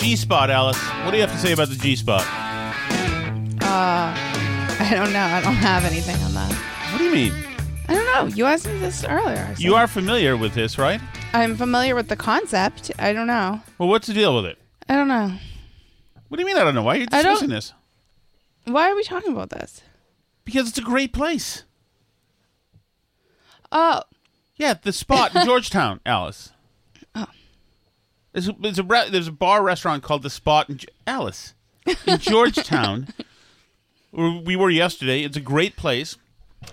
The G spot, Alice. What do you have to say about the G spot? Uh, I don't know. I don't have anything on that. What do you mean? I don't know. You asked me this earlier. You are familiar with this, right? I'm familiar with the concept. I don't know. Well, what's the deal with it? I don't know. What do you mean? I don't know. Why are you I don't- discussing this? Why are we talking about this? Because it's a great place. Oh, Yeah, the spot in Georgetown, Alice. Oh. There's a, there's a re- there's a bar restaurant called the Spot in Ge- Alice in Georgetown. where we were yesterday. It's a great place,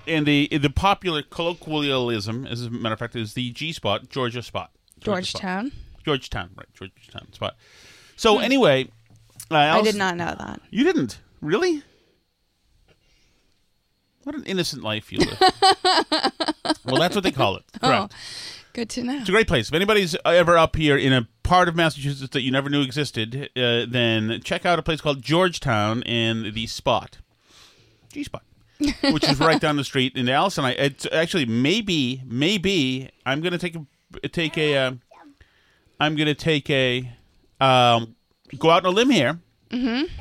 and the the popular colloquialism, as a matter of fact, is the G Spot, Georgia Spot, Georgia Spot. Georgetown. Georgetown, right? Georgetown Spot. So anyway, uh, Hmm. I did not know that. You didn't really. What an innocent life you live. well, that's what they call it. Correct. Oh, good to know. It's a great place. If anybody's ever up here in a part of Massachusetts that you never knew existed, uh, then check out a place called Georgetown and the Spot, G Spot, which is right down the street. And Alice and I, it's actually maybe, maybe I'm gonna take a take a, uh, I'm gonna take a, um, go out on a limb here.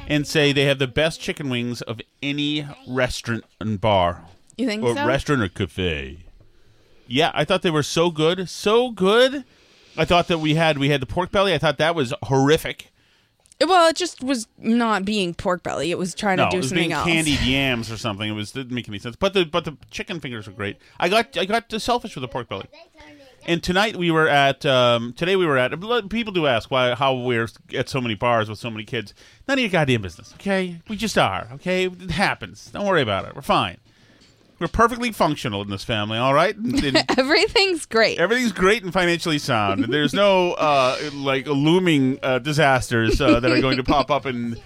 And say they have the best chicken wings of any restaurant and bar You think or so? restaurant or cafe. Yeah, I thought they were so good, so good. I thought that we had we had the pork belly. I thought that was horrific. well, it just was not being pork belly. It was trying No, to do it was something being else. candied yams or something. It was didn't make any sense. But the but the chicken fingers were great. I got I got selfish with the pork belly. And tonight we were at um, today we were at people do ask why how we're at so many bars with so many kids. None of your goddamn business. Okay, we just are. Okay, it happens. Don't worry about it. We're fine. We're perfectly functional in this family. All right. And- and Everything's great. Everything's great and financially sound. And there's no uh, like looming uh, disasters uh, that are going to pop up in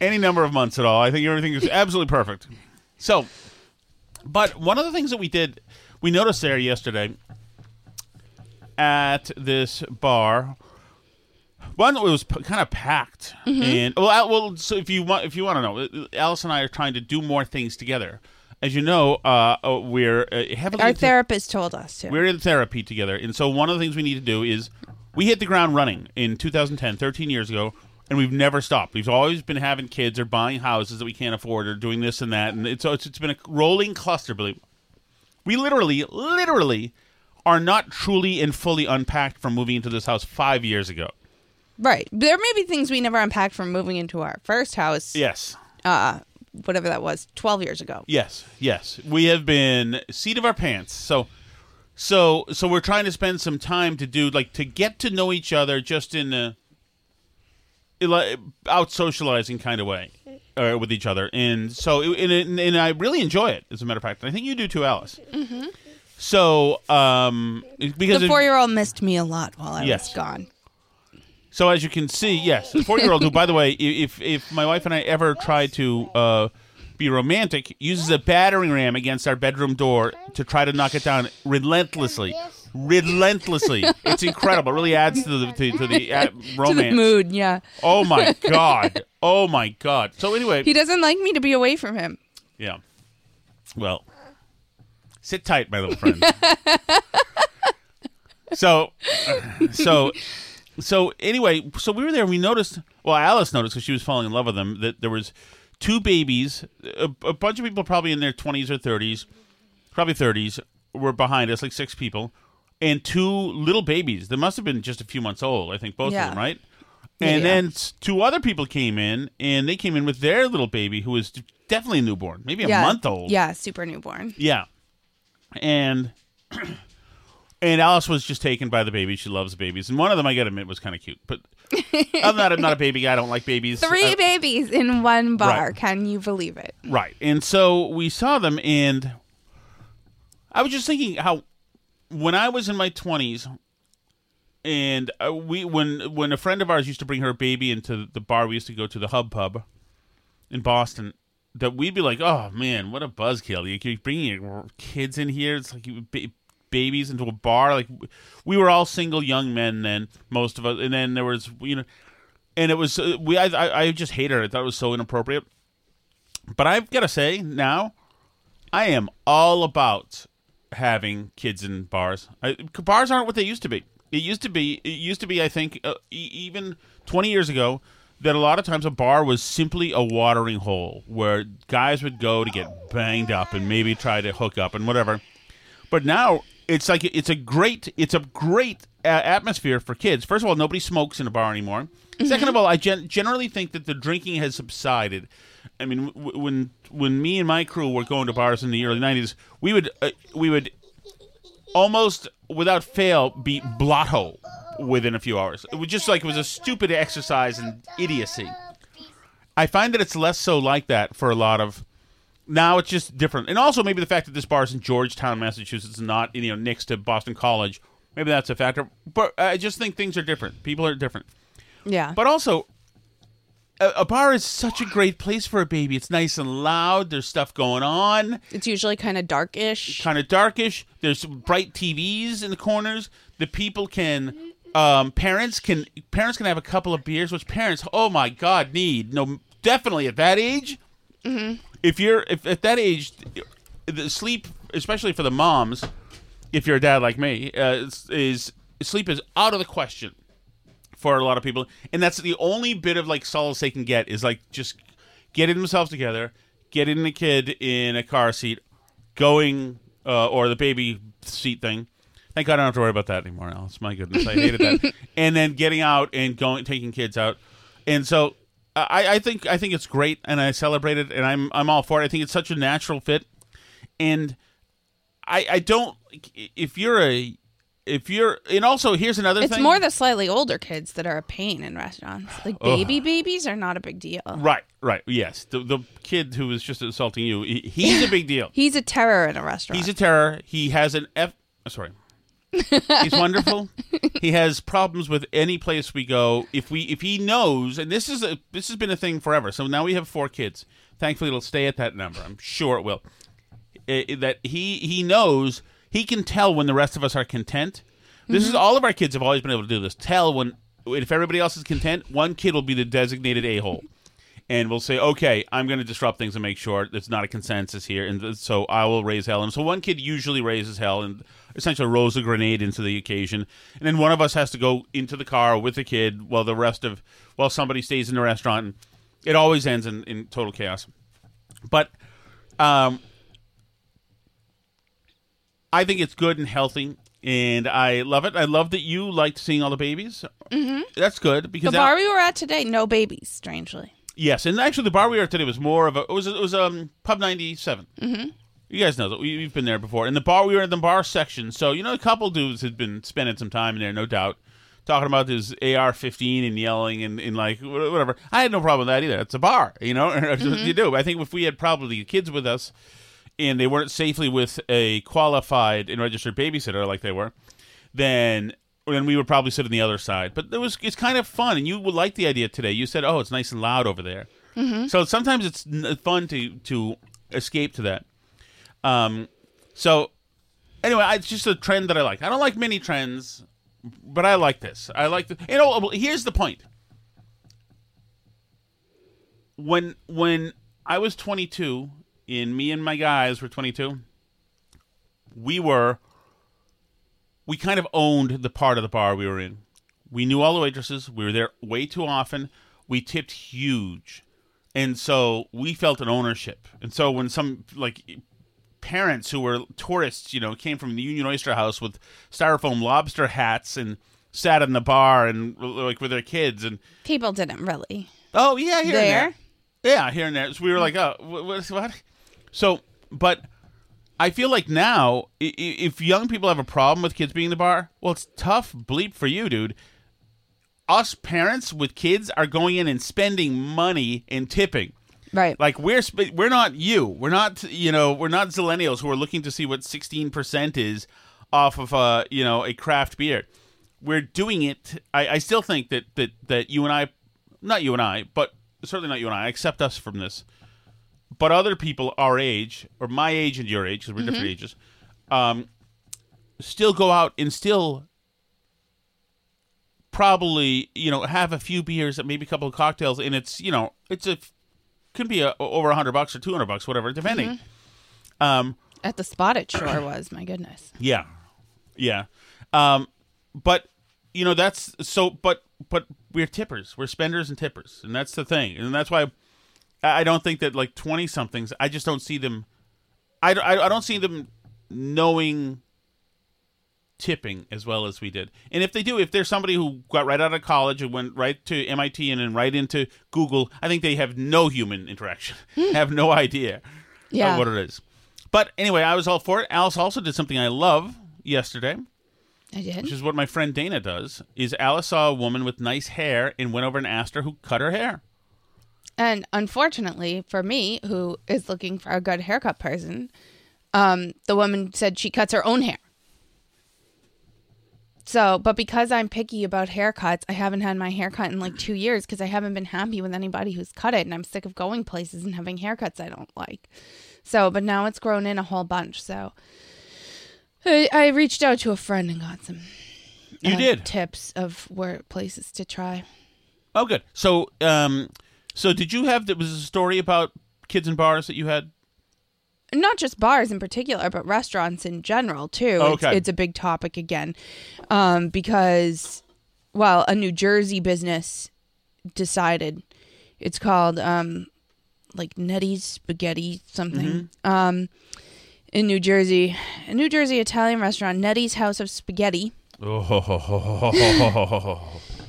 any number of months at all. I think everything is absolutely perfect. So, but one of the things that we did, we noticed there yesterday at this bar. One, it was p- kind of packed, and well, Al- well. So if you want, if you want to know, Alice and I are trying to do more things together. As you know, uh, uh, we're uh, heavily Our therapist told us to. we're in therapy together. And so one of the things we need to do is we hit the ground running in 2010, 13 years ago, and we've never stopped. We've always been having kids or buying houses that we can't afford or doing this and that. And it's, it's, it's been a rolling cluster. Believe We literally, literally are not truly and fully unpacked from moving into this house five years ago. right. There may be things we never unpacked from moving into our first house. Yes. Uh uh, whatever that was, 12 years ago. Yes, yes. We have been seat of our pants. So so so we're trying to spend some time to do like to get to know each other just in a like, out socializing kind of way uh, with each other. And so and, and, and I really enjoy it as a matter of fact. I think you do too, Alice. Mm-hmm. So um because The four year old missed me a lot while I Yes. was gone. So as you can see, yes, a four-year-old who, by the way, if if my wife and I ever try to uh, be romantic, uses a battering ram against our bedroom door to try to knock it down relentlessly, relentlessly. It's incredible. It really adds to the to, to the uh, romance. To the mood, yeah. Oh my god. Oh my god. So anyway, He doesn't like me to be away from him. yeah. Well, sit tight, my little friend. so, so, so anyway, so we were there. and We noticed. Well, Alice noticed because she was falling in love with them. That there was two babies. A, a bunch of people, probably in their twenties or thirties, probably thirties, were behind us, like six people, and two little babies. They must have been just a few months old. I think both Yeah. of them, right? And yeah. then s- two other people came in, and they came in with their little baby, who was definitely a newborn, maybe a yeah. month old. Yeah, super newborn. Yeah. And and Alice was just taken by the baby. She loves babies. And one of them, I gotta admit, was kind of cute. But other than that, I'm not a baby guy. I don't like babies. Three Uh, babies in one bar. Right. Can you believe it? Right. And so we saw them, and I was just thinking how when I was in my 20s, and uh, we when when a friend of ours used to bring her baby into the bar we used to go to the Hub Pub in Boston, that we'd be like, "Oh man, what a buzzkill! You- You're bringing your kids in here. It's like you babies into a bar. Like we were all single young men then, most of us, and then there was you know." And it was uh, we. I, I just hated it. I thought it was so inappropriate. But I've got to say now, I am all about having kids in bars. I, bars aren't what they used to be. It used to be. It used to be. I think uh, e- even twenty years ago, that a lot of times a bar was simply a watering hole where guys would go to get banged up and maybe try to hook up and whatever. But now it's like it's a great it's a great uh, atmosphere for kids. First of all, nobody smokes in a bar anymore. Second of all, I gen- generally think that the drinking has subsided. I mean, w- when when me and my crew were going to bars in the early '90s, we would uh, we would almost without fail be blotto within a few hours. It was just like it was a stupid exercise in idiocy. I find that it's less so like that for a lot of now it's just different, and also maybe the fact that this bar is in Georgetown, Massachusetts, not you know next to Boston College. Maybe that's a factor, but I just think things are different. People are different, Yeah. but also a, a bar is such a great place for a baby. It's nice and loud. There's stuff going on, it's usually kind of darkish. kind of darkish. There's bright TVs in the corners. The people can. Um, parents can parents can have a couple of beers, which parents, oh my god, need no definitely at that age if you're if at that age the sleep especially for the moms if you're a dad like me uh, is, is sleep is out of the question for a lot of people. And that's the only bit of like solace they can get is like just getting themselves together getting the kid in a car seat going uh, or the baby seat thing. Thank god i don't have to worry about that anymore alice. My goodness i hated that. And then getting out and going taking kids out. And so I, I think I think it's great, and I celebrate it, and I'm I'm all for it. I think it's such a natural fit, and I I don't if you're a if you're and also here's another It's thing. more the slightly older kids that are a pain in restaurants. Like baby babies are not a big deal. right, right, yes. The the kid who was just assaulting you, he, he's a big deal. He's a terror in a restaurant. He's a terror. He has an F. Sorry. He's wonderful. he has problems with any place we go. If we if he knows, and this is a this has been a thing forever. So now we have four kids. Thankfully, it'll stay at that number. I'm sure it will. I- that he he knows he can tell when the rest of us are content. This is mm-hmm. all of our kids have always been able to do this. Tell when if everybody else is content, one kid will be the designated a hole and we'll say, okay, I'm going to disrupt things and make sure there's not a consensus here, and th- so I will raise hell. And so one kid usually raises hell and essentially rolls a grenade into the occasion, and then one of us has to go into the car with the kid while the rest of while somebody stays in the restaurant. And it always ends in, in total chaos. But um, I think it's good and healthy. And I love it. I love that you liked seeing all the babies. Mm-hmm. That's good because the bar now- we were at today, no babies, strangely. Yes, and actually, the bar we were at today was more of a. It was it was um pub ninety Mm-hmm. You guys know that we, we've been there before. And the bar we were in the bar section, so you know a couple dudes had been spending some time in there, no doubt, talking about his AR fifteen and yelling and, and like whatever. I had no problem with that either. It's a bar, you know. What you do. I think if we had probably kids with us, and they weren't safely with a qualified and registered babysitter like they were, then then we would probably sit on the other side. But it was it's kind of fun, and you would like the idea today. You said, "Oh, it's nice and loud over there." Mm-hmm. So sometimes it's n- fun to to escape to that. Um, so anyway, I- it's just a trend that I like. I don't like many trends, but I like this. I like the. You know, here's the point. When when I was 22, and me and my guys were 22, we were we kind of owned the part of the bar we were in. We knew all the waitresses. We were there way too often. We tipped huge. And so we felt an ownership. And so when some like parents who were tourists, you know, came from the Union Oyster House with styrofoam lobster hats and sat in the bar and like with their kids and People didn't really. oh yeah, here There? and there. Yeah, here and there. So we were like, oh, what? what, what? So, but I feel like now, if young people have a problem with kids being in the bar, well, it's tough bleep for you, dude. Us parents with kids are going in and spending money and tipping. Right. Like we're sp- we're not you. We're not you know we're not zillennials who are looking to see what sixteen percent is off of a you know a craft beer. We're doing it. I, I still think that that that you and I, not you and I, but certainly not you and I, accept us from this. But other people our age or my age and your age, because we're different ages, um, still go out and still probably you know have a few beers, and maybe a couple of cocktails, and it's you know it's a could be a, over a hundred bucks or two hundred bucks, whatever, depending. Um, At the spot it sure was, my goodness. yeah, yeah. Um, but you know that's so. But but we're tippers. We're spenders and tippers, and that's the thing. And that's why I don't think that like twenty somethings. I just don't see them. I, I, I don't see them knowing tipping as well as we did. And if they do, if there's somebody who got right out of college and went right to MIT and then right into Google, I think they have no human interaction, hmm. have no idea Yeah. of what it is. But anyway, I was all for it. Alice also did something I love yesterday, I did. which is what my friend Dana does. Is Alice saw a woman with nice hair and went over and asked her who cut her hair. And unfortunately for me, who is looking for a good haircut person, um, the woman said she cuts her own hair. So, but because I'm picky about haircuts, I haven't had my haircut in like two years because I haven't been happy with anybody who's cut it, and I'm sick of going places and having haircuts I don't like. So, but now it's grown in a whole bunch. So, I, I reached out to a friend and got some You uh, did. tips of where places to try. Oh, good. So, um, so did you have? There was a story about kids in bars that you had. not just bars in particular, but restaurants in general too. Okay. It's, it's a big topic again, um, because well, a New Jersey business decided it's called um, like Nettie's Spaghetti something. Um, in New Jersey, a New Jersey Italian restaurant, Nettie's House of Spaghetti, Oh,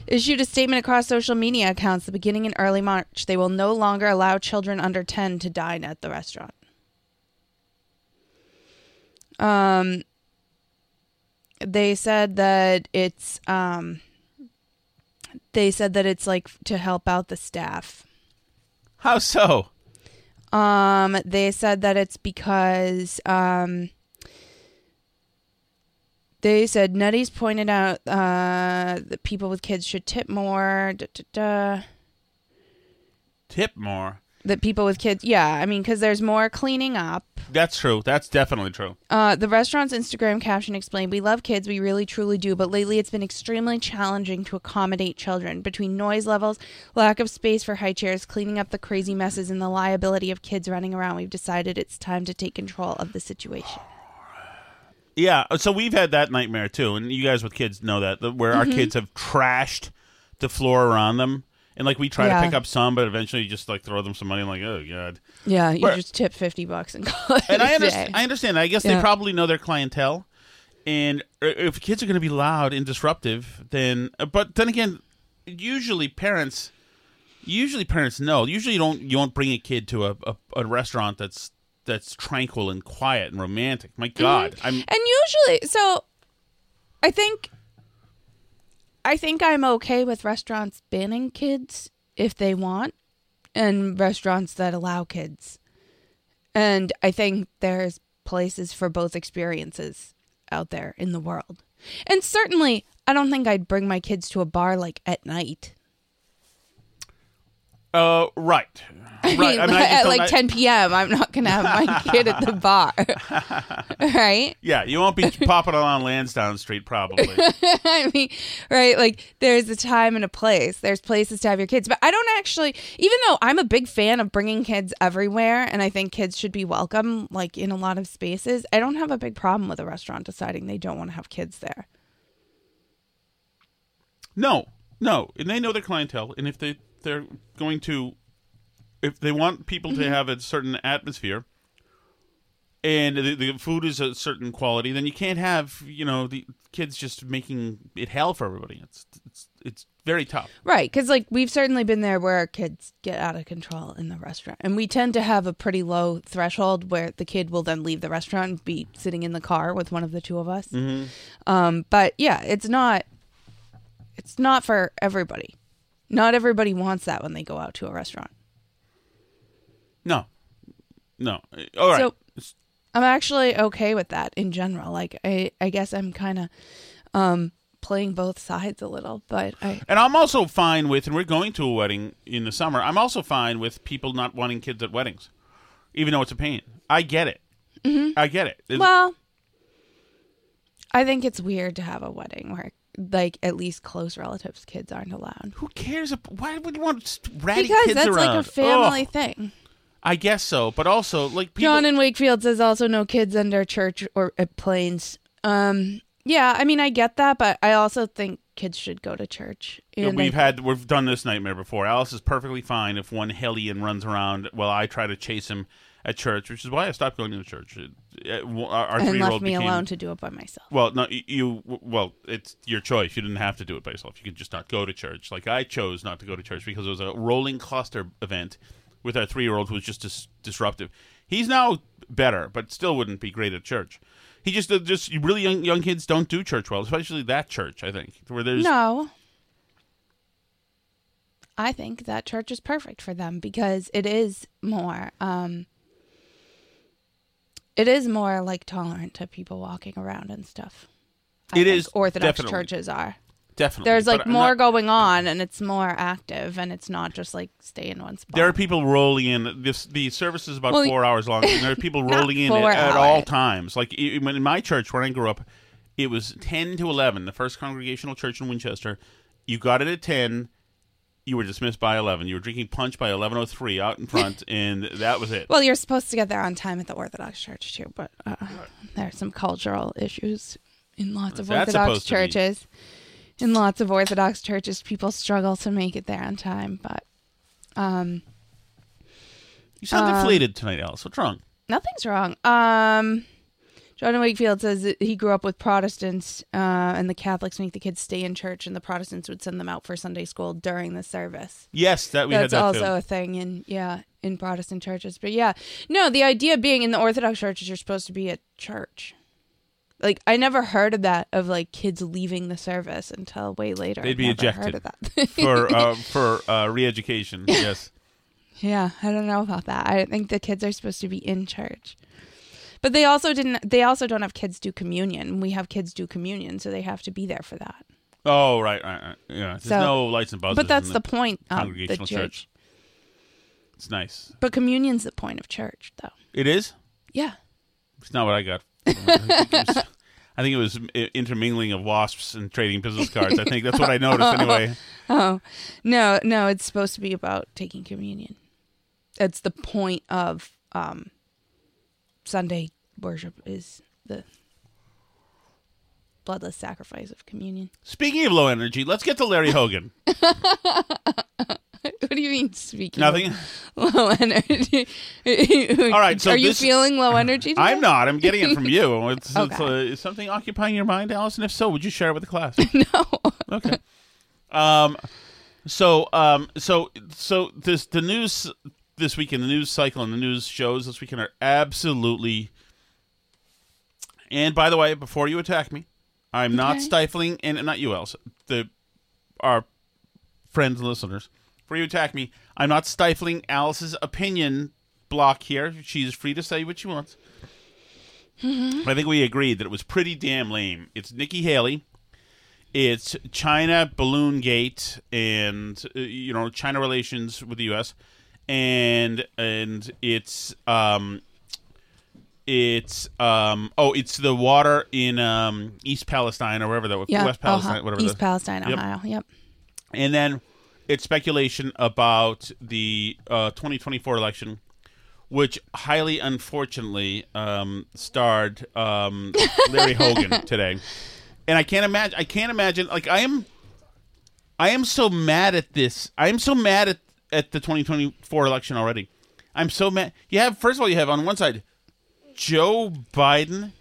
issued a statement across social media accounts. The beginning in early March, they will no longer allow children under ten to dine at the restaurant. Um, they said that it's um, they said that it's like to help out the staff. how so? Um, they said that it's because um, they said Nettie's pointed out uh, that people with kids should tip more. Tip more. That people with kids, yeah, I mean, because there's more cleaning up. That's true. That's definitely true. Uh, the restaurant's Instagram caption explained, "We love kids, we really truly do, but lately it's been extremely challenging to accommodate children between noise levels, lack of space for high chairs, cleaning up the crazy messes, and the liability of kids running around. We've decided it's time to take control of the situation." Yeah. So we've had that nightmare too, and you guys with kids know that, where Mm-hmm. our kids have trashed the floor around them, and like we try Yeah. to pick up some, but eventually you just like throw them some money. and like, oh god. Yeah, you Where- just tip fifty bucks and call it And a I day. understand. I understand. I guess they Yeah. probably know their clientele, and uh, if kids are going to be loud and disruptive, then. uh, But then again, usually parents, usually parents know. Usually you don't you won't bring a kid to a, a, a restaurant that's that's tranquil and quiet and romantic. My mm-hmm. God, I'm And usually, so I think I think I'm okay with restaurants banning kids if they want and restaurants that allow kids. And I think there's places for both experiences out there in the world. And certainly I don't think I'd bring my kids to a bar like at night. Uh, right. I right. mean, I mean, I at like I- 10 p.m., I'm not going to have my kid at the bar. right? Yeah, you won't be popping along Lansdowne Street, probably. I mean, right? Like, there's a time and a place. There's places to have your kids. But I don't actually, even though I'm a big fan of bringing kids everywhere and I think kids should be welcome, like in a lot of spaces, I don't have a big problem with a restaurant deciding they don't want to have kids there. No, no, and they know their clientele, and if they they're going to, if they want people Mm-hmm. to have a certain atmosphere, and the, the food is a certain quality, then you can't have you know the kids just making it hell for everybody. It's it's it's very tough. Right, because like we've certainly been there where our kids get out of control in the restaurant, and we tend to have a pretty low threshold where the kid will then leave the restaurant and be sitting in the car with one of the two of us. Um, but yeah, it's not, it's not for everybody. Not everybody wants that when they go out to a restaurant. No, no. All right. So- It's- I'm actually okay with that in general. Like I, I guess I'm kind of um, playing both sides a little, but I, And I'm also fine with, and we're going to a wedding in the summer. I'm also fine with people not wanting kids at weddings, even though it's a pain. I get it. I get it. It's- Mm-hmm. Well, I think it's weird to have a wedding where, like, at least close relatives' kids aren't allowed. who cares? ab- Why would you want ratty Because kids that's around? like a family Ugh. thing. I guess so, but also like people. John in Wakefield says also no kids under church or at planes. Um, yeah, I mean I get that, but I also think kids should go to church. And we've had we've done this nightmare before. Alice is perfectly fine if one hellion runs around while I try to chase him at church, which is why I stopped going to church. It- it- our and left me became, alone to do it by myself. Well, no, you. Well, it's your choice. You didn't have to do it by yourself. You could just not go to church. Like I chose not to go to church because it was a rolling cluster event with our three-year-old who was just dis- disruptive. He's now better, but still wouldn't be great at church. He just uh, just really young young kids don't do church well, especially that church. I think where there's No. I think that church is perfect for them because it is more um it is more like tolerant to people walking around and stuff. I It is, Orthodox definitely. churches are. definitely There's like I'm more not- going on and it's more active and it's not just like stay in one spot. There are people rolling in. This the service is about Well, four hours long, and there are people Not rolling in at, four at all hours. times. Like i- when in my church where I grew up, it was ten to eleven. The first congregational church in Winchester. You got it at ten. You were dismissed by eleven. You were drinking punch by eleven oh three out in front, and that was it. Well, you're supposed to get there on time at the Orthodox Church too, but uh, there are some cultural issues in lots of What's that Orthodox supposed to mean? churches. In lots of Orthodox churches, people struggle to make it there on time, but um, You sound uh, deflated tonight, Alice. What's wrong? nothing's wrong. Um, John Wakefield says that he grew up with Protestants, uh, and the Catholics make the kids stay in church, and the Protestants would send them out for Sunday school during the service. Yes, that we That's had that also too. a thing in yeah in Protestant churches. But yeah, no, the idea being in the Orthodox churches, you're supposed to be at church. Like I never heard of that of like kids leaving the service until way later. They'd be never ejected. Heard of that. for uh, for uh, re-education. Yes. yeah, I don't know about that. I think the kids are supposed to be in church. But they also didn't. They also don't have kids do communion. We have kids do communion, so they have to be there for that. Oh, right, right, right. Yeah. There's So- no lights and buzzers. but that's in the point of the church. church. It's nice. But communion's the point of church, though. It is. Yeah. It's not what I got. I think it was, I think it was i- intermingling of wasps and trading business cards. I think that's what I noticed anyway. Oh, no, no, it's supposed to be about taking communion. It's the point of um, Sunday worship is the bloodless sacrifice of communion. Speaking of low energy, let's get to Larry Hogan. What do you mean speaking? Nothing. Of low energy. All right, so are you this- feeling low energy? Today? I'm not. I'm getting it from you. It's, it's, uh, is something occupying your mind, Allison? If so, would you share it with the class? No. Okay. Um. So um. So so this the news this weekend, the news cycle and the news shows this weekend are absolutely. And by the way, before you attack me, I'm not stifling, and not you, Elsa. The our friends and listeners, before you attack me, I'm not stifling Alice's opinion block here. She's free to say what she wants. Mm-hmm. I think we agreed that it was pretty damn lame. It's Nikki Haley it's China balloon gate and uh, you know China relations with the U.S. and and it's um it's um oh it's the water in um East Palestine or wherever that was Yeah. West Palestine Ohio- whatever East the- Palestine, Yep. Ohio. Yep. and then it's speculation about the uh, 2024 election, which highly unfortunately um, starred um, Larry Hogan today. And I can't imagine. I can't imagine. Like I am, I am so mad at this. I am so mad at at the 2024 election already. I'm so mad. You have first of all, you have on one side Joe Biden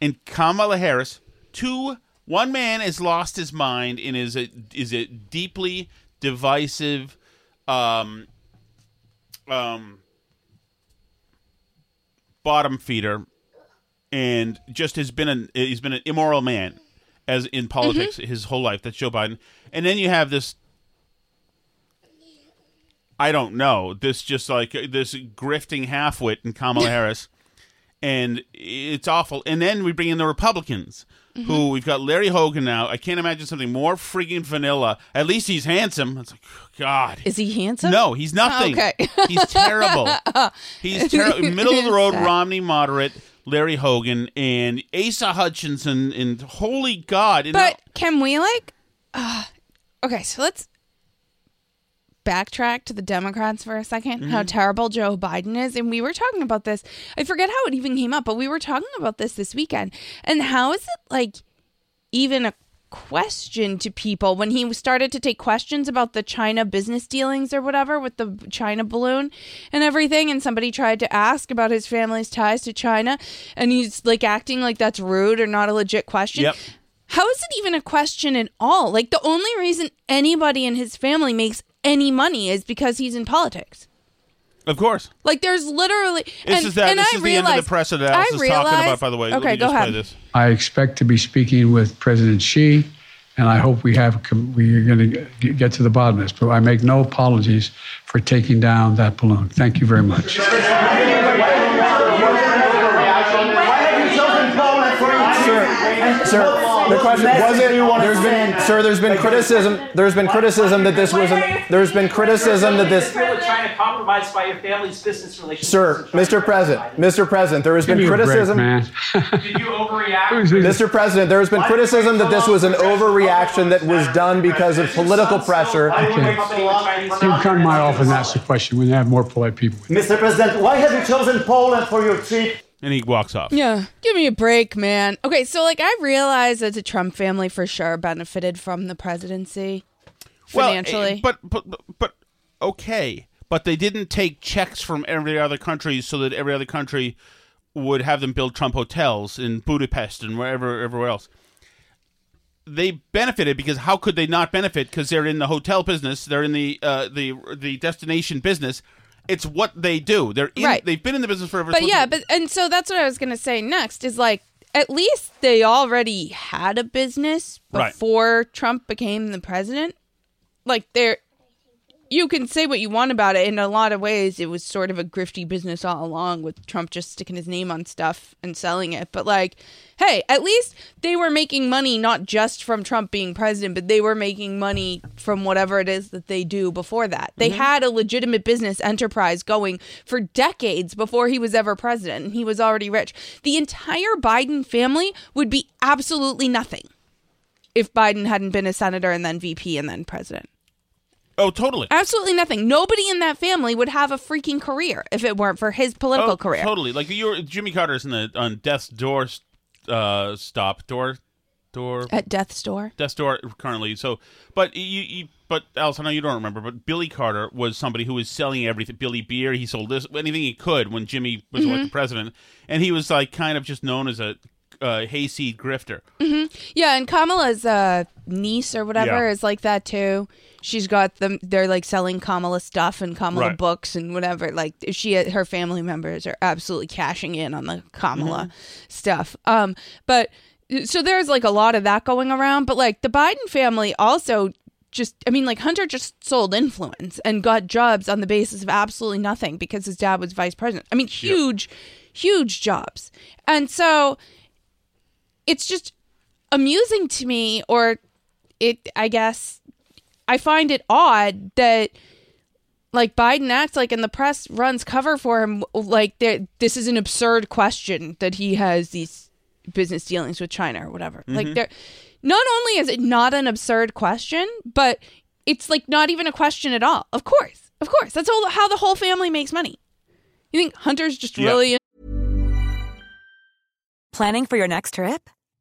and Kamala Harris, two one man has lost his mind and is a is a deeply divisive um um bottom feeder and just has been an he's been an immoral man as in politics his whole life. That's Joe Biden. And then you have this I don't know this just like this grifting halfwit in Kamala Harris and it's awful. And then we bring in the Republicans, who we've got Larry Hogan now. I can't imagine something more friggin' vanilla. At least he's handsome. It's like, God. Is he handsome? No, he's nothing. Okay. he's terrible. He's terrible. Middle of the road, Romney moderate, Larry Hogan, and Asa Hutchinson, and holy God. But can we like? Uh, okay, so let's backtrack to the Democrats for a 2nd How Mm-hmm. terrible Joe Biden is, and we were talking about this. I forget how it even came up, but we were talking about this this weekend. And how is it like even a question to people when he started to take questions about the China business dealings or whatever with the China balloon and everything and somebody tried to ask about his family's ties to China and he's like acting like that's rude or not a legit question. Yep. How is it even a question at all? Like the only reason anybody in his family makes any money is because he's in politics. of course. Like there's literally This and, is that. and this I is the end of the press that I Alice is talking about, by the way. Let Okay, me go just play ahead. this. I expect to be speaking with President Xi, and I hope we have we are going to get to the bottom of this. But I make no apologies for taking down that balloon. Thank you very much. Sir, the question was it? There's been, sir. There's been criticism. There's been criticism that this was. An, there's been criticism that this. You're trying to compromise by your family's business relations. Sir, Mr. President, Mr. President, there has been me a break, criticism. Did you overreact? Mr. President, there has been criticism that this was an overreaction that was done because of political pressure. You can come my office and ask the question when they have more polite people. Mr. President, why have you chosen Poland for your trip? And he walks off. Yeah, give me a break, man. Okay, so like I realize that the Trump family for sure benefited from the presidency financially. eh, but, but but but okay, but they didn't take checks from every other country so that every other country would have them build Trump hotels in Budapest and wherever everywhere else. They benefited because how could they not benefit? Because they're in the hotel business, they're in the uh, the the destination business. It's what they do. They're in, Right. They've been in the business forever. but yeah, but and so that's what I was gonna say next is like at least they already had a business Right. before Trump became the president. Like they're you can say what you want about it. In a lot of ways, it was sort of a grifty business all along with Trump just sticking his name on stuff and selling it. But, like, hey, at least they were making money not just from Trump being president, but they were making money from whatever it is that they do before that. They mm-hmm. had a legitimate business enterprise going for decades before he was ever president, and he was already rich. The entire Biden family would be absolutely nothing if Biden hadn't been a senator and then VP and then president. Oh, totally. Absolutely nothing. Nobody in that family would have a freaking career if it weren't for his political oh, career. Totally. Like you're, Jimmy Carter's in the on death's door uh, stop door door At death's door. death's door currently. So, but you, you but Alice, I know you don't remember, but Billy Carter was somebody who was selling everything. Billy Beer, he sold this anything he could when Jimmy was Mm-hmm. elected president, and he was like kind of just known as a uh, hayseed grifter. Yeah, and Kamala's uh, niece or whatever Yeah. is like that too. She's got them. They're like selling Kamala stuff and Kamala Right. books and whatever. Like she, her family members are absolutely cashing in on the Kamala stuff. Um, but so there's like a lot of that going around. But like the Biden family also just, I mean, like Hunter just sold influence and got jobs on the basis of absolutely nothing because his dad was vice president. I mean, huge, huge jobs. And so it's just amusing to me or it I guess I find it odd that like Biden acts like and the press runs cover for him like this is an absurd question that he has these business dealings with China or whatever. Like Mhm. there not only is it not an absurd question, but it's like not even a question at all. Of course. Of course. That's all how the whole family makes money. You think Hunter's just Yeah. really Planning for your next trip?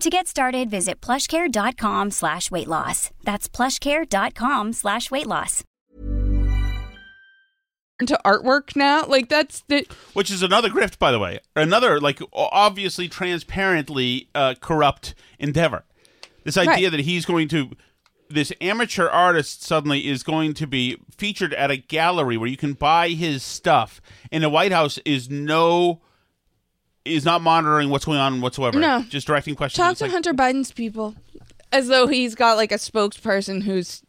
To get started, visit plushcare.com slash weight loss. That's plushcare.com slash weight loss. into artwork now. Like that's the which is another grift, by the way, another like obviously transparently uh, corrupt endeavor. This idea Right. that he's going to, this amateur artist suddenly is going to be featured at a gallery where you can buy his stuff, and the White House is no, is not monitoring what's going on whatsoever. No. just directing questions. Talk to like- Hunter Biden's people. As though he's got like a spokesperson who's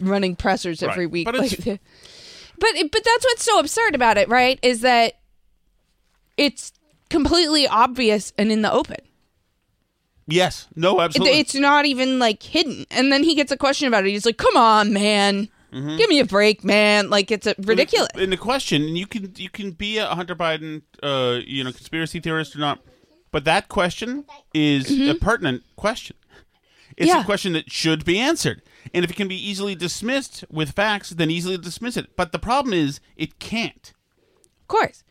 running pressers every Right. week. But Like, but it- but that's what's so absurd about it, right? Is that it's completely obvious and in the open. Yes, no, It- absolutely. It's not even like hidden. And then he gets a question about it. He's like, "Come on, man, Mhm. give me a break, man!" Like it's a, ridiculous. In the question, and you can you can be a Hunter Biden, uh, you know, conspiracy theorist or not, but that question is a pertinent question. It's Mm-hmm. Yeah. a question that should be answered, and if it can be easily dismissed with facts, then easily dismiss it. But the problem is, it can't. Of course,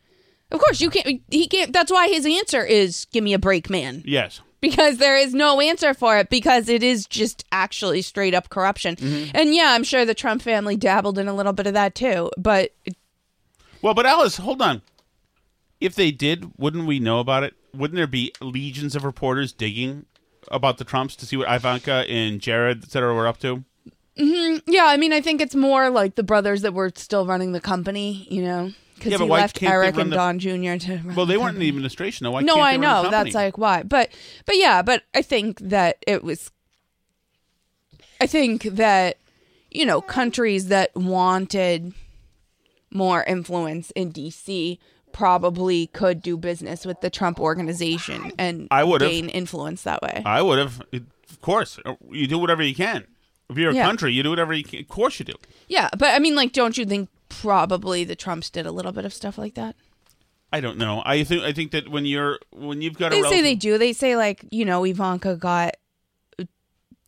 of course, you can't. He can't. That's why his answer is, "Give me a break, man." Yes. Because there is no answer for it because it is just actually straight up corruption. Mm-hmm. And yeah, I'm sure the Trump family dabbled in a little bit of that too, but Well, but Alice, hold on. If they did, wouldn't we know about it? Wouldn't there be legions of reporters digging about the Trumps to see what Ivanka and Jared, et cetera, were up to? Mhm. yeah, I mean, I think it's more like the brothers that were still running the company, you know, because Yeah, he left Eric and the- Don Jr. to. Well, the they weren't in the administration, though. Why no, I know that's like why, but but yeah, but I think that it was. I think that you know countries that wanted more influence in DC probably could do business with the Trump organization and I would've. gain influence that way. I would have. Of course, uh, you do whatever you can. If you're a Yeah. country, you do whatever you can. Of course, you do. yeah, but I mean, like, don't you think probably the Trumps did a little bit of stuff like that? I don't know. I think. I think that when you're when you've got They a say they do. They say like you know Ivanka got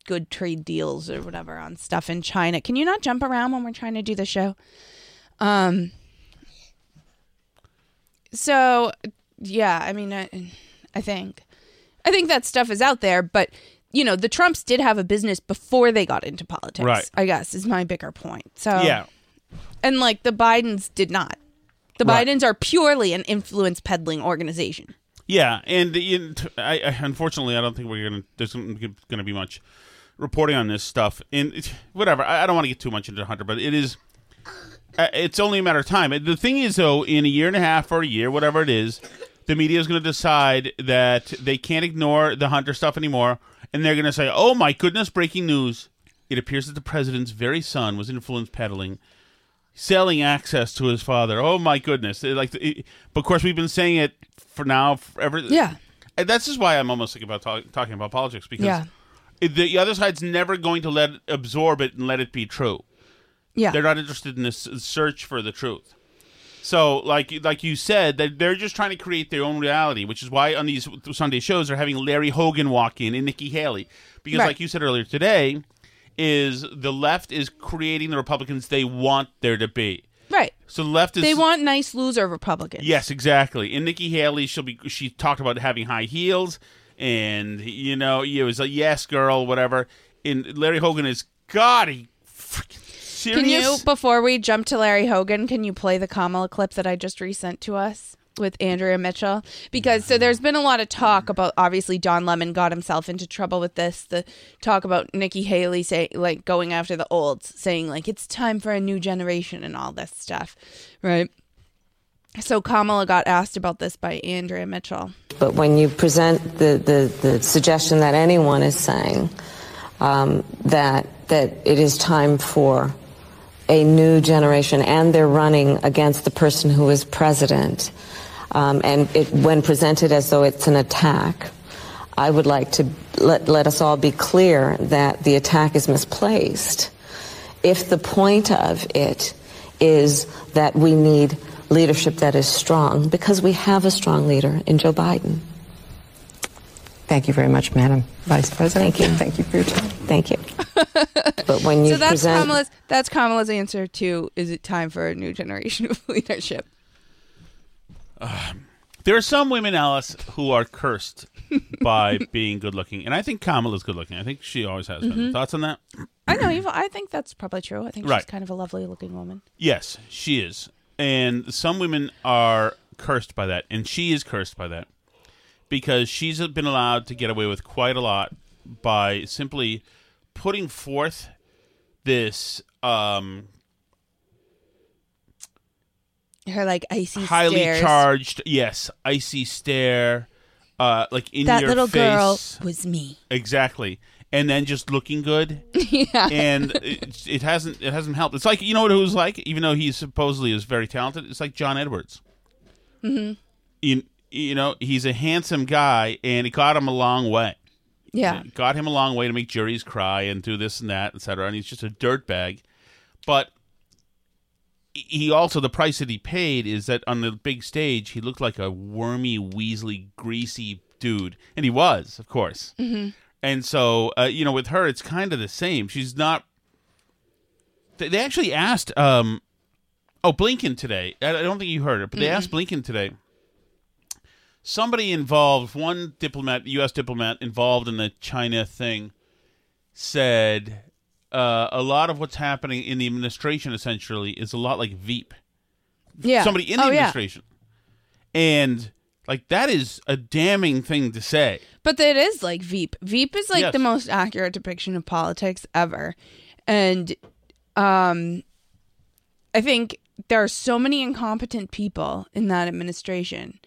good trade deals or whatever on stuff in China. Can you not jump around when we're trying to do the show? Um. So yeah, I mean, I, I think, I think that stuff is out there, but you know, the Trumps did have a business before they got into politics. Right. I guess is my bigger point. So Yeah. And like the Bidens did not. The Right. Bidens are purely an influence peddling organization. Yeah, and you I, I unfortunately I don't think we're gonna there's gonna be much reporting on this stuff. And whatever, I, I don't want to get too much into Hunter, but it is. uh, It's only a matter of time. The thing is, though, in a year and a half or a year, whatever it is, the media is going to decide that they can't ignore the Hunter stuff anymore, and they're going to say, "Oh my goodness, breaking news! It appears that the president's very son was influence peddling." Selling access to his father. Oh my goodness! It, like, it, but of course, we've been saying it for now forever. Yeah. and that's just why I'm almost thinking about talk, talking about politics because Yeah. it- the other side's never going to let absorb it and let it be true. Yeah. they're not interested in this search for the truth. So, like like you said, that they're just trying to create their own reality, which is why on these Sunday shows they're having Larry Hogan walk in and Nikki Haley, because Right. like you said earlier today, is the left is creating the Republicans they want there to be. Right. So the left is They want nice loser Republicans. Yes, exactly. And Nikki Haley, she'll be. She talked about having high heels, and you know, it was a yes girl, whatever. And Larry Hogan is God. He freaking serious. Can you, before we jump to Larry Hogan, can you play the Kamala clip that I just resent to us with Andrea Mitchell? Because so there's been a lot of talk about obviously Don Lemon got himself into trouble with this. The talk about Nikki Haley say like going after the olds, saying like it's time for a new generation and all this stuff, right? So Kamala got asked about this by Andrea Mitchell. But when you present the, the, the suggestion that anyone is saying um, that that it is time for a new generation, and they're running against the person who is president, um, and it, when presented as though it's an attack, I would like to let, let us all be clear that the attack is misplaced. If the point of it is that we need leadership that is strong, because we have a strong leader in Joe Biden. Thank you very much, Madam Vice President. Thank you. Thank you for your time. Thank you. but when you so that's present, Kamala's that's Kamala's answer to is it time for a new generation of leadership? There are some women, Alice, who are cursed by being good looking, and I think Kamala's good looking. I think she always has been. Mhm. Thoughts on that? I know. I think that's probably true. I think Right. she's kind of a lovely looking woman. Yes, she is. And some women are cursed by that, and she is cursed by that because she's been allowed to get away with quite a lot by simply putting forth this um, Her like icy highly stares. charged, yes, icy stare, uh, like in your that your little girl was me. Exactly. And then just looking good. yeah. And it, it hasn't it hasn't helped. It's like you know what it was like, even though he supposedly is very talented. It's like John Edwards. mm-hmm. You, you know, he's a handsome guy, and it got him a long way. Yeah. It got him a long way to make juries cry and do this and that, etc. And he's just a dirtbag. But he also the price that he paid is that on the big stage he looked like a wormy, weaselly, greasy dude, and he was, of course. Mhm. And so, uh, you know, with her, it's kind of the same. She's not. They actually asked, um, oh, Blinken today. I don't think you heard it, but they Mm-mm. asked Blinken today. Somebody involved, one diplomat, U.S. diplomat involved in the China thing, said uh, a lot of what's happening in the administration essentially is a lot like Veep. Yeah. Somebody in the Oh, yeah. administration. And, like, that is a damning thing to say. But it is like Veep. Veep is like Yes. the most accurate depiction of politics ever. And um I think there are so many incompetent people in that administration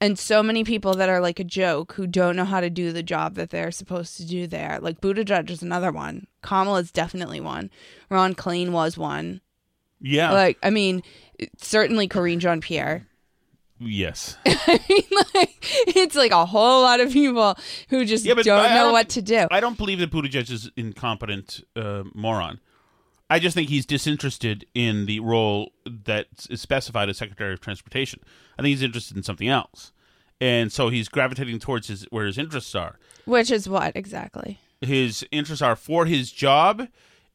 and so many people that are like a joke who don't know how to do the job that they're supposed to do there. Like Buttigieg is another one. Kamala's definitely one. Ron Klain was one. Yeah. Like I mean, certainly Karine Jean Pierre. yes. I mean, like it's like a whole lot of people who just Yeah, but don't I know don't- what to do. I don't believe that Buttigieg is incompetent uh, moron. I just think he's disinterested in the role that is specified as Secretary of Transportation. I think he's interested in something else, and so he's gravitating towards his where his interests are. Which is what exactly? His interests are for his job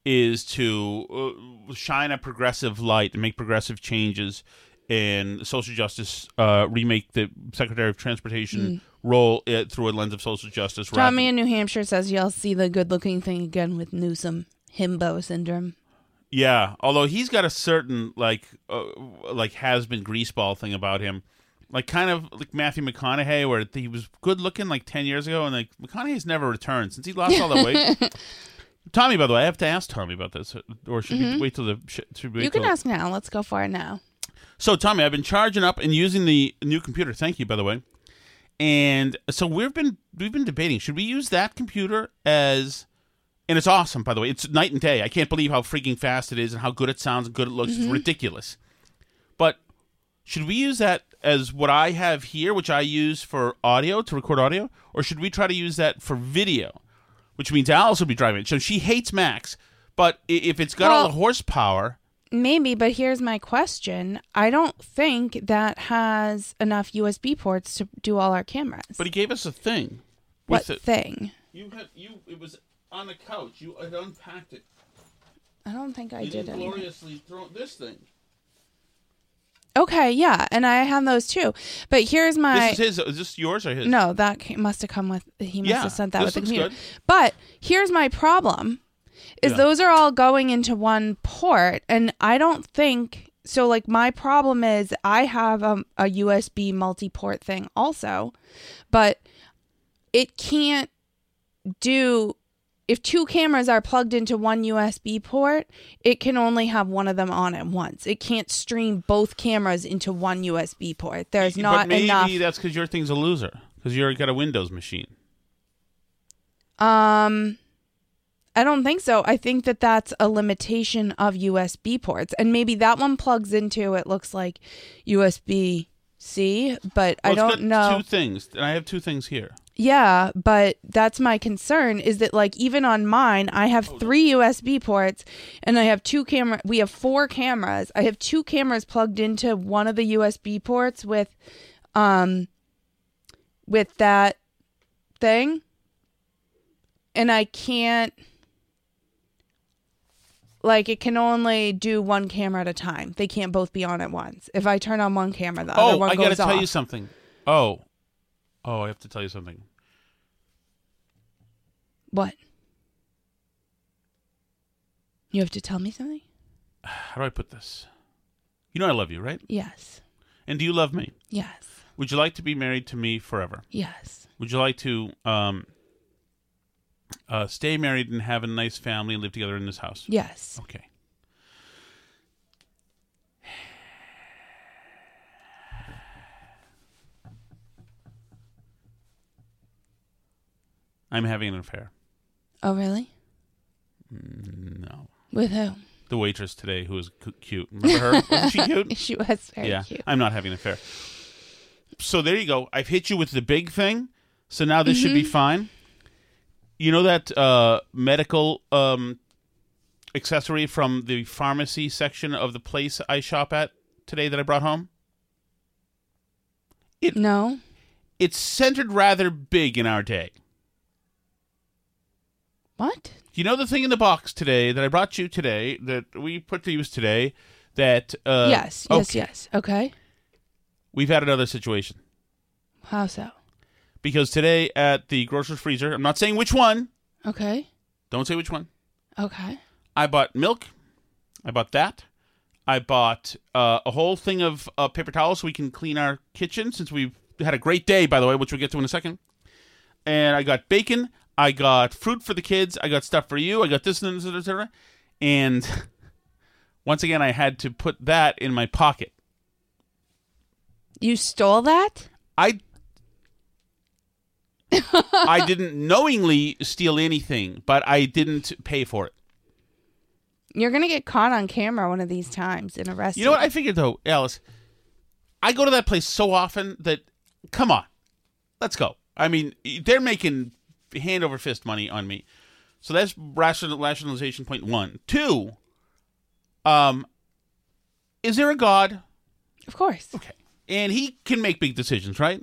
is to uh, shine a progressive light and make progressive changes and social justice uh, remake the Secretary of Transportation role uh, through a lens of social justice. Tommy in New Hampshire says you'll see the good-looking thing again with Newsom himbo syndrome. Yeah, although he's got a certain like uh, like has been greaseball thing about him, like kind of like Matthew McConaughey, where he was good looking like ten years ago, and like McConaughey's never returned since he lost all the weight. Tommy, by the way, I have to ask Tommy about this, or should we Mhm. wait till the? sh- Should we You can ask now. Let's go for it now. So, Tommy, I've been charging up and using the new computer. Thank you, by the way. And so we've been we've been debating should we use that computer as and it's awesome by the way. It's night and day. I can't believe how freaking fast it is and how good it sounds and good it looks. It's Mhm. ridiculous. But should we use that as what I have here, which I use for audio to record audio, or should we try to use that for video? Which means Alice will be driving it. So she hates Macs, but if it's got all the horsepower, Maybe, but here's my question. I don't think that has enough USB ports to do all our cameras. but he gave us a thing. what with it. thing? You had you. It was on the couch. You had unpacked it. I don't think I you did did anything. gloriously throw this thing. Okay, yeah, and I have those too. But here's my This is his. Is this yours or his? No, that ca- must have come with. He must Yeah, have sent that this with the looks computer. good. But here's my problem: is Yeah. those are all going into one port, and I don't think so. Like my problem is I have um, a, a USB multi-port thing also, but it can't do. If two cameras are plugged into one USB port, it can only have one of them on at once. It can't stream both cameras into one USB port. There's but not maybe enough. that's because your thing's a loser. Because you're got a Windows machine. Um, I don't think so. I think that that's a limitation of USB ports, and maybe that one plugs into. It looks like USB C, but I Well, it's don't know. Two things. And I have two things here. Yeah, but that's my concern is that like even on mine, I have three USB ports and I have two camera we have four cameras. I have two cameras plugged into one of the USB ports with um with that thing. And I can't like it can only do one camera at a time. They can't both be on at once. If I turn on one camera, the other oh, one I goes gotta tell off. you something. Oh, oh, I have to tell you something. What? You have to tell me something? How do I put this? You know I love you, right? Yes. And do you love me? Yes. Would you like to be married to me forever? Yes. Would you like to um, uh, stay married and have a nice family and live together in this house? Yes. Okay. I'm having an affair. Oh, really? No. With who? The waitress today who was cu- cute. Remember her? Wasn't she cute? she was very yeah. cute. I'm not having an affair. So there you go. I've hit you with the big thing. So now this should be Mhm. fine. You know that uh, medical um, accessory from the pharmacy section of the place I shop at today that I brought home? It, no. It's centered rather big in our day. What? You know the thing in the box today that I brought you today that we put to use today that uh, yes, yes, okay. yes. Okay. We've had another situation. How so? Because today at the grocer's freezer, I'm not saying which one. Okay. Don't say which one. Okay. I bought milk. I bought that. I bought uh, a whole thing of uh, paper towels so we can clean our kitchen since we've had a great day, by the way, which we'll get to in a second. And I got bacon. I got fruit for the kids. I got stuff for you. I got this and this, etc. And once again, I had to put that in my pocket. You stole that? I I didn't knowingly steal anything, but I didn't pay for it. You're gonna get caught on camera one of these times and arrested. You know what I figured though, Alice? I go to that place so often that come on. Let's go. I mean, they're making hand over fist money on me. So that's rational, rationalization point 1. 2. Um is there a god? Of course. Okay. And he can make big decisions, right?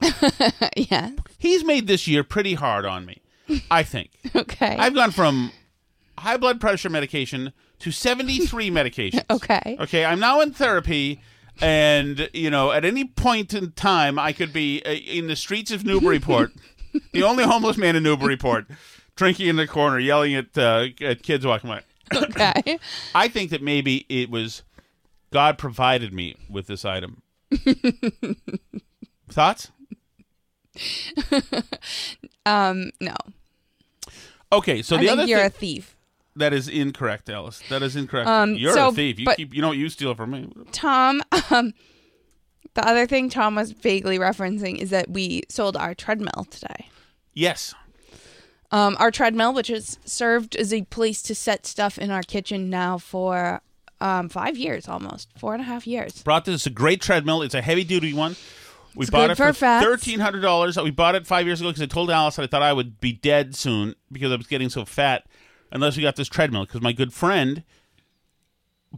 yeah. He's made this year pretty hard on me, I think. Okay. I've gone from high blood pressure medication to 73 medications. Okay. Okay, I'm now in therapy and, you know, at any point in time I could be uh, in the streets of Newburyport, the only homeless man in Newburyport, drinking in the corner, yelling at uh, at kids walking by. Okay. I think that maybe it was God provided me with this item. Thoughts? um, no. Okay, so I the think other you're thing, a thief. That is incorrect, Alice. That is incorrect. Um, You're so- a thief. You but- keep. You know what you steal from me. Tom, um, the other thing Tom was vaguely referencing is that we sold our treadmill today. Yes. Um, our treadmill, which has served as a place to set stuff in our kitchen now for um, five years almost, four and a half years. Brought this. It's a great treadmill. It's a heavy duty one. We It's bought it for for thirteen hundred dollars. We bought it five years ago because I told Alice that I thought I would be dead soon because I was getting so fat unless we got this treadmill. Because my good friend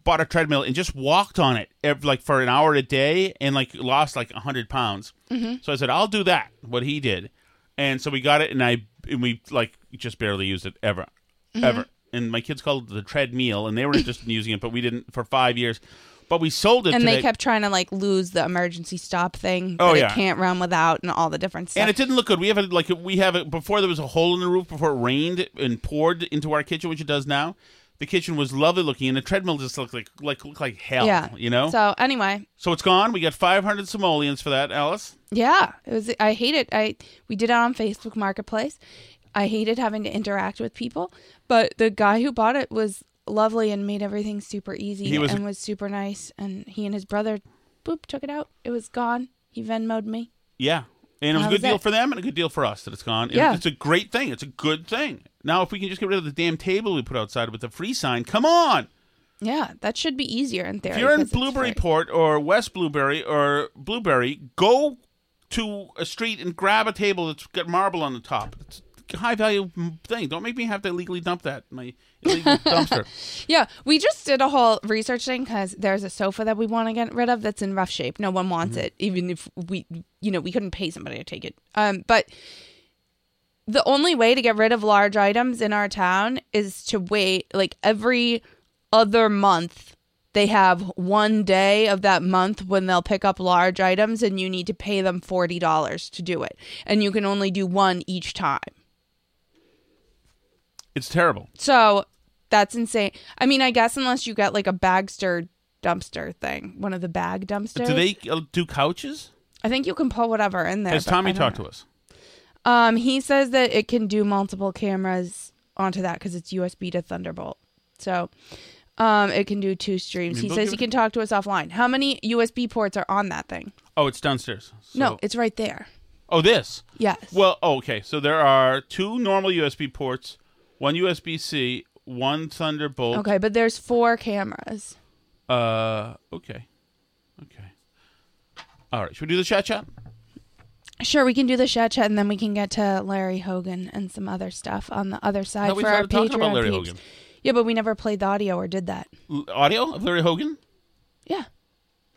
bought a treadmill and just walked on it ev like for an hour a day and like lost like hundred pounds. Mhm. So I said I'll do that. What he did, and so we got it and I and we like just barely used it ever, Mhm. ever. And my kids called it the treadmill and they were interested in using it, but we didn't for five years. But we sold it and they kept trying to like lose the emergency stop thing Oh, yeah. it can't run without and all the different stuff. and it didn't look good. We have it like we have it before there was a hole in the roof before it rained and poured into our kitchen, which it does now. The kitchen was lovely looking, and the treadmill just looked like like looked like hell. yeah, you know. So anyway, So it's gone. We got 500 simoleons for that, Alice. yeah, it was. I hate it. I we did it on Facebook Marketplace. I hated having to interact with people, but the guy who bought it was lovely and made everything super easy He was- and was super nice. And he and his brother, boop, took it out. It was gone. He Venmoed me. Yeah. And it was a good deal it? for them and a good deal for us that it's gone. And Yeah. It's a great thing. It's a good thing. Now, if we can just get rid of the damn table we put outside with the free sign, come on. Yeah, that should be easier in theory. If you're in. Newburyport or West Newbury or Newbury, go to a street and grab a table that's got marble on the top. It's high value thing. Don't make me have to illegally dump that in my illegal dumpster. Yeah, we just did a whole research thing because there's a sofa that we want to get rid of that's in rough shape. No one wants Mm-hmm. it, even if we, you know, we couldn't pay somebody to take it. Um, but the only way to get rid of large items in our town is to wait like every other month. They have one day of that month when they'll pick up large items, and you need to pay them forty dollars to do it, and you can only do one each time. It's terrible. So that's insane. I mean, I guess unless you get like a Bagster dumpster thing, one of the bag dumpsters. Do they uh, do couches? I think you can pull whatever in there. Has Tommy talked know. to us? Um, he says that it can do multiple cameras onto that because it's USB to Thunderbolt. So, um, it can do two streams. I mean, He says he can talk to us offline. How many USB ports are on that thing? Oh, it's downstairs. no, it's right there. Oh, this? Yes. Well, oh, okay. So there are two normal USB ports, one USB C, one Thunderbolt. Okay, but there's four cameras. Uh, okay. Okay. All right. Should we do the chat chat? Sure, we can do the chat chat, and then we can get to Larry Hogan and some other stuff on the other side for our Patreon about Larry peeps. Hogan. Yeah, but we never played the audio or did that. L- audio of Larry Hogan? Yeah.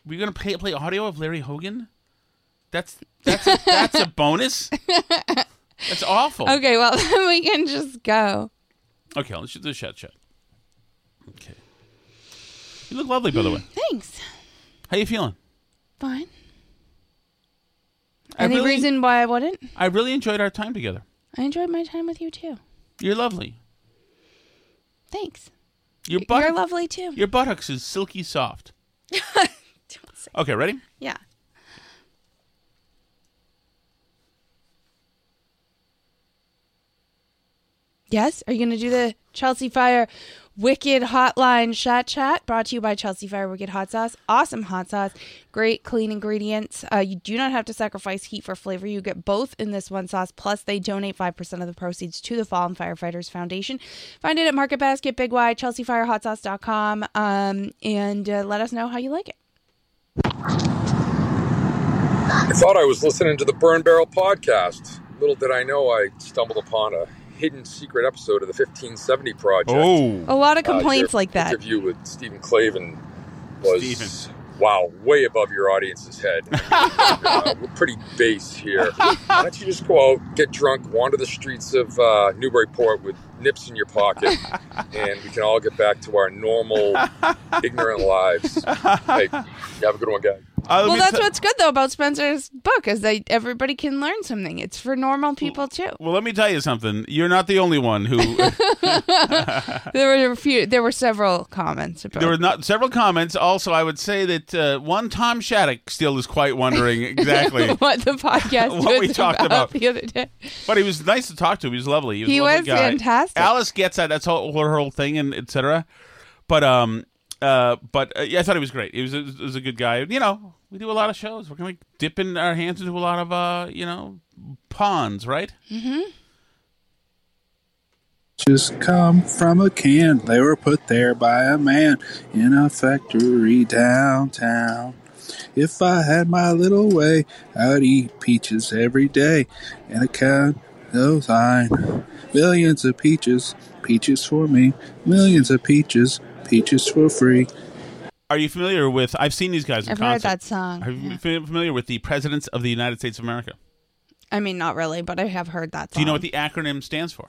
We're gonna play play audio of Larry Hogan. That's that's a, that's a bonus. That's awful. Okay, well then we can just go. Okay, let's do the chat chat. Okay. You look lovely, by the way. Thanks. How you feeling? Fine. I Any really- reason why I wouldn't? I really enjoyed our time together. I enjoyed my time with you too. You're lovely. Thanks. Your butt, You're lovely too. Your buttocks is silky soft. Don't say Okay, ready? Yeah. Yes? Are you going to do the Chelsea Fire Wicked Hotline Chat Chat brought to you by Chelsea Fire Wicked Hot Sauce? Awesome hot sauce. Great clean ingredients. Uh, you do not have to sacrifice heat for flavor. You get both in this one sauce. Plus, they donate 5% of the proceeds to the Fallen Firefighters Foundation. Find it at Market Basket, Big Y, ChelseaFireHotSauce.com, um, and uh, let us know how you like it. I thought I was listening to the Burn Barrel podcast. Little did I know I stumbled upon a hidden secret episode of the 1570 Project. Oh. A lot of Uh, complaints your like that. Interview with Stephen Klavan was wow, way above your audience's head. Uh, we're pretty base here. Why don't you just go out, get drunk, wander the streets of uh, Newburyport with nips in your pocket, and we can all get back to our normal, ignorant lives. Hey, you have a good one, guys. Uh, well, that's what's good though about Spencer's book is that everybody can learn something. It's for normal people too. Well, let me tell you something. You're not the only one who. there were a few. There were several comments about. there were not several comments. Also, I would say that uh, one Tom Shattuck still is quite wondering exactly what the podcast what we talked about. the other day. But he was nice to talk to. He was lovely. He was, He was fantastic. Alice gets that. That's all, her whole thing, and etc. But um, uh, but uh, yeah, I thought he was great. He was, he was a good guy. You know, we do a lot of shows. We're gonna dip in our hands into a lot of uh, you know, ponds, right? Mm-hmm. Just come from a can. They were put there by a man in a factory downtown. If I had my little way, I'd eat peaches every day and a can of wine. Millions of peaches, peaches for me. Millions of peaches, peaches for free. Are you familiar with? I've seen these guys in I've heard that song. Are you fa- familiar with the presidents of the United States of America? I mean, not really, but I have heard that. Song. Do you know what the acronym stands for?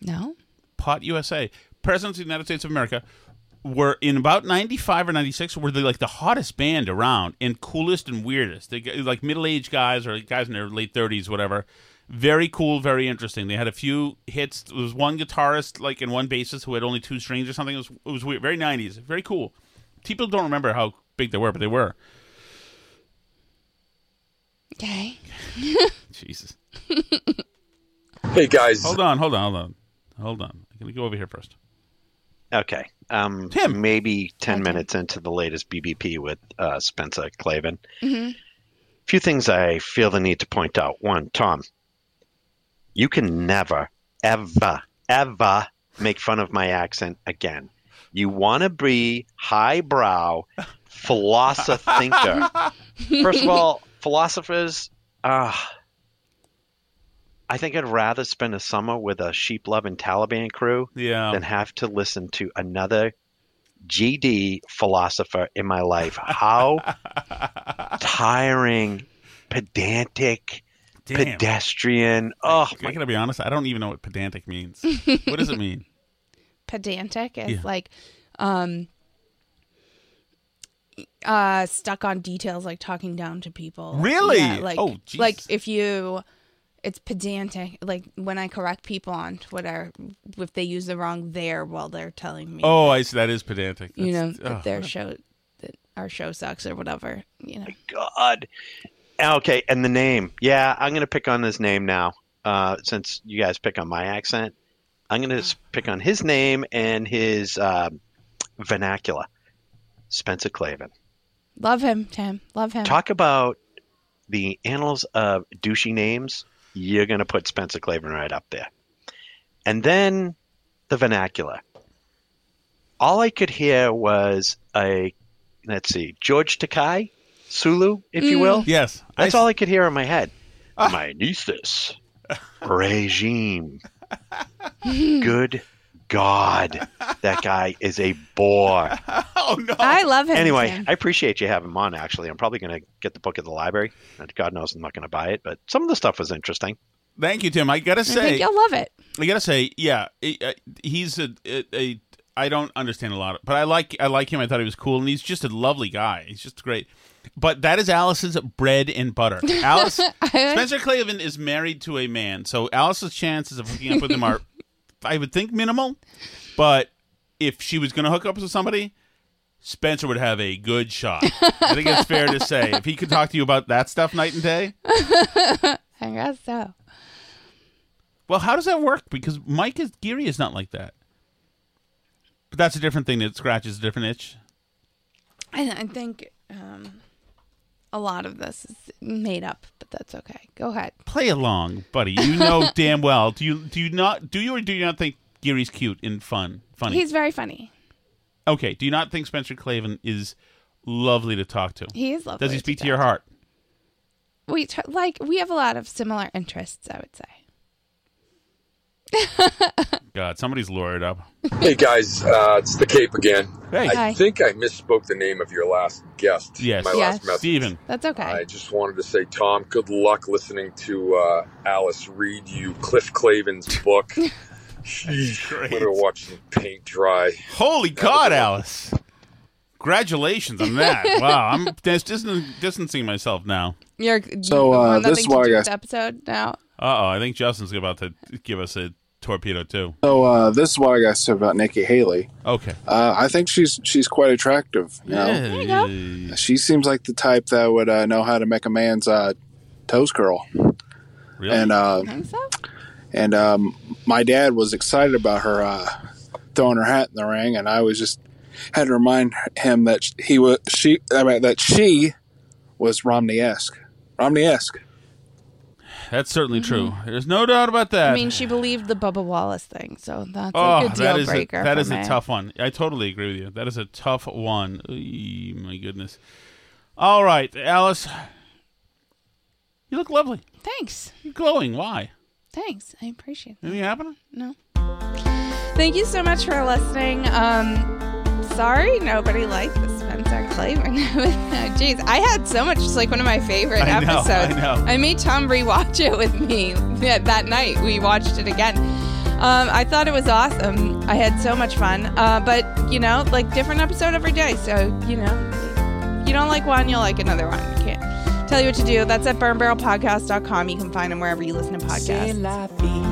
No. POT USA. Presidents of the United States of America. were in about 95 or 96 were the like the hottest band around and coolest and weirdest they like middle-aged guys or guys in their late 30s whatever very cool very interesting. They had a few hits. There was one guitarist like and one bassist who had only two strings or something. It was, it was weird. Very 90s very cool. People don't remember how big they were but they were. Okay. jesus. Hey guys, hold on hold on hold on. Hold on. I'm gonna go over here first. Okay. Um, Maybe 10 minutes into the latest BBP with uh, Spencer Klavan. Mhm. few things I feel the need to point out. One, Tom, you can never, ever, ever make fun of my accent again. You want to be highbrow, philosopher thinker. First of all, philosophers, ah. I think I'd rather spend a summer with a sheep loving Taliban crew Yeah. than have to listen to another GD philosopher in my life. How tiring, pedantic, Damn. pedestrian. Oh, i gotta be honest i don't even know what pedantic means what does it mean Pedantic is Yeah. like um uh stuck on details like talking down to people. Really? Yeah, like Oh, like if you it's pedantic like when I correct people on Twitter if they use the wrong there while they're telling me oh i see that is pedantic you know oh, their show that our show sucks or whatever, you know. God. Okay, and the name. Yeah, I'm going to pick on his name now. Uh, since you guys pick on my accent, I'm going to pick on his name and his um vernacular. Spencer Klavan. Love him, Tim. Love him. Talk about the annals of douchey names. You're going to put Spencer Klavan right up there. And then the vernacular. All I could hear was a, let's see, George Takei, Sulu, if you Mm. will. Yes. That's all I could hear in my head. My nieces. Regime. Good God. That guy is a bore. oh no. I love him. Anyway, Tim. I appreciate you having him on. Actually, I'm probably going to get the book at the library. And God knows I'm not going to buy it, but some of the stuff was interesting. Thank you, Tim. I gotta say, I think you'll love it. I gotta say, yeah, uh, he's a, a, a. I don't understand a lot, but I like I like him. I thought he was cool, and he's just a lovely guy. He's just great. But that is Alice's bread and butter. Alice Spencer Klavan is married to a man, so Alice's chances of hooking up with him are, I would think, minimal. But if she was going to hook up with somebody, Spencer would have a good shot. I think it's fair to say if he could talk to you about that stuff night and day. I guess so. Well, how does that work? Because Mike is Geary is not like that. But that's a different thing that scratches a different itch. I, I think um, a lot of this is made up, but that's okay. Go ahead. Play along, buddy. You know damn well. Do you do you not do you or do you not think Geary's cute and fun? Funny. He's very funny. okay. Do you not think Spencer Klavan is lovely to talk to? He is lovely Does he speak to talk your heart? We t- like we have a lot of similar interests. I would say. God, somebody's lured up. Hey guys, uh, it's the Cape again. Hey. I Hi. think I misspoke the name of your last guest. Yes. my Yes. last message. Steven. That's okay. I just wanted to say, Tom, good luck listening to uh, Alice read you Cliff Clavin's book. Sheesh, I'm gonna watch some paint dry. Holy God, Alice! Congratulations on that. wow, I'm dis- dis- distancing myself now. You're So, you uh, want this nothing is to why I do with guess- the episode now. Uh oh, I think Justin's about to give us a torpedo too. So uh, this is what I got to say about Nikki Haley. Okay. Uh, I think she's she's quite attractive. You know, There you go. she seems like the type that would uh, know how to make a man's uh, toes curl. Really? And uh, Think so? and um, my dad was excited about her uh, throwing her hat in the ring, and I was just had to remind him that he was she I mean, that she was Romney esque. Romney esque. That's certainly true. There's no doubt about that. I mean, she believed the Bubba Wallace thing, so that's oh, a good deal that is a, breaker. that for is a tough one. I totally agree with you. That is a tough one. My goodness. All right, Alice. You look lovely. Thanks. You're glowing. Why? Thanks. I appreciate that. Anything happening? No. Thank you so much for listening. Um, sorry nobody liked the Spencer Klavan. Jeez, I had so much. It's like one of my favorite I know, episodes. I know. I made Tom rewatch it with me that, that night. We watched it again. Um, I thought it was awesome. I had so much fun. Uh, but you know, like different episode every day. So you know, you don't like one, you'll like another one. You can't tell you what to do. That's at burnbarrelpodcast.com. You can find them wherever you listen to podcasts.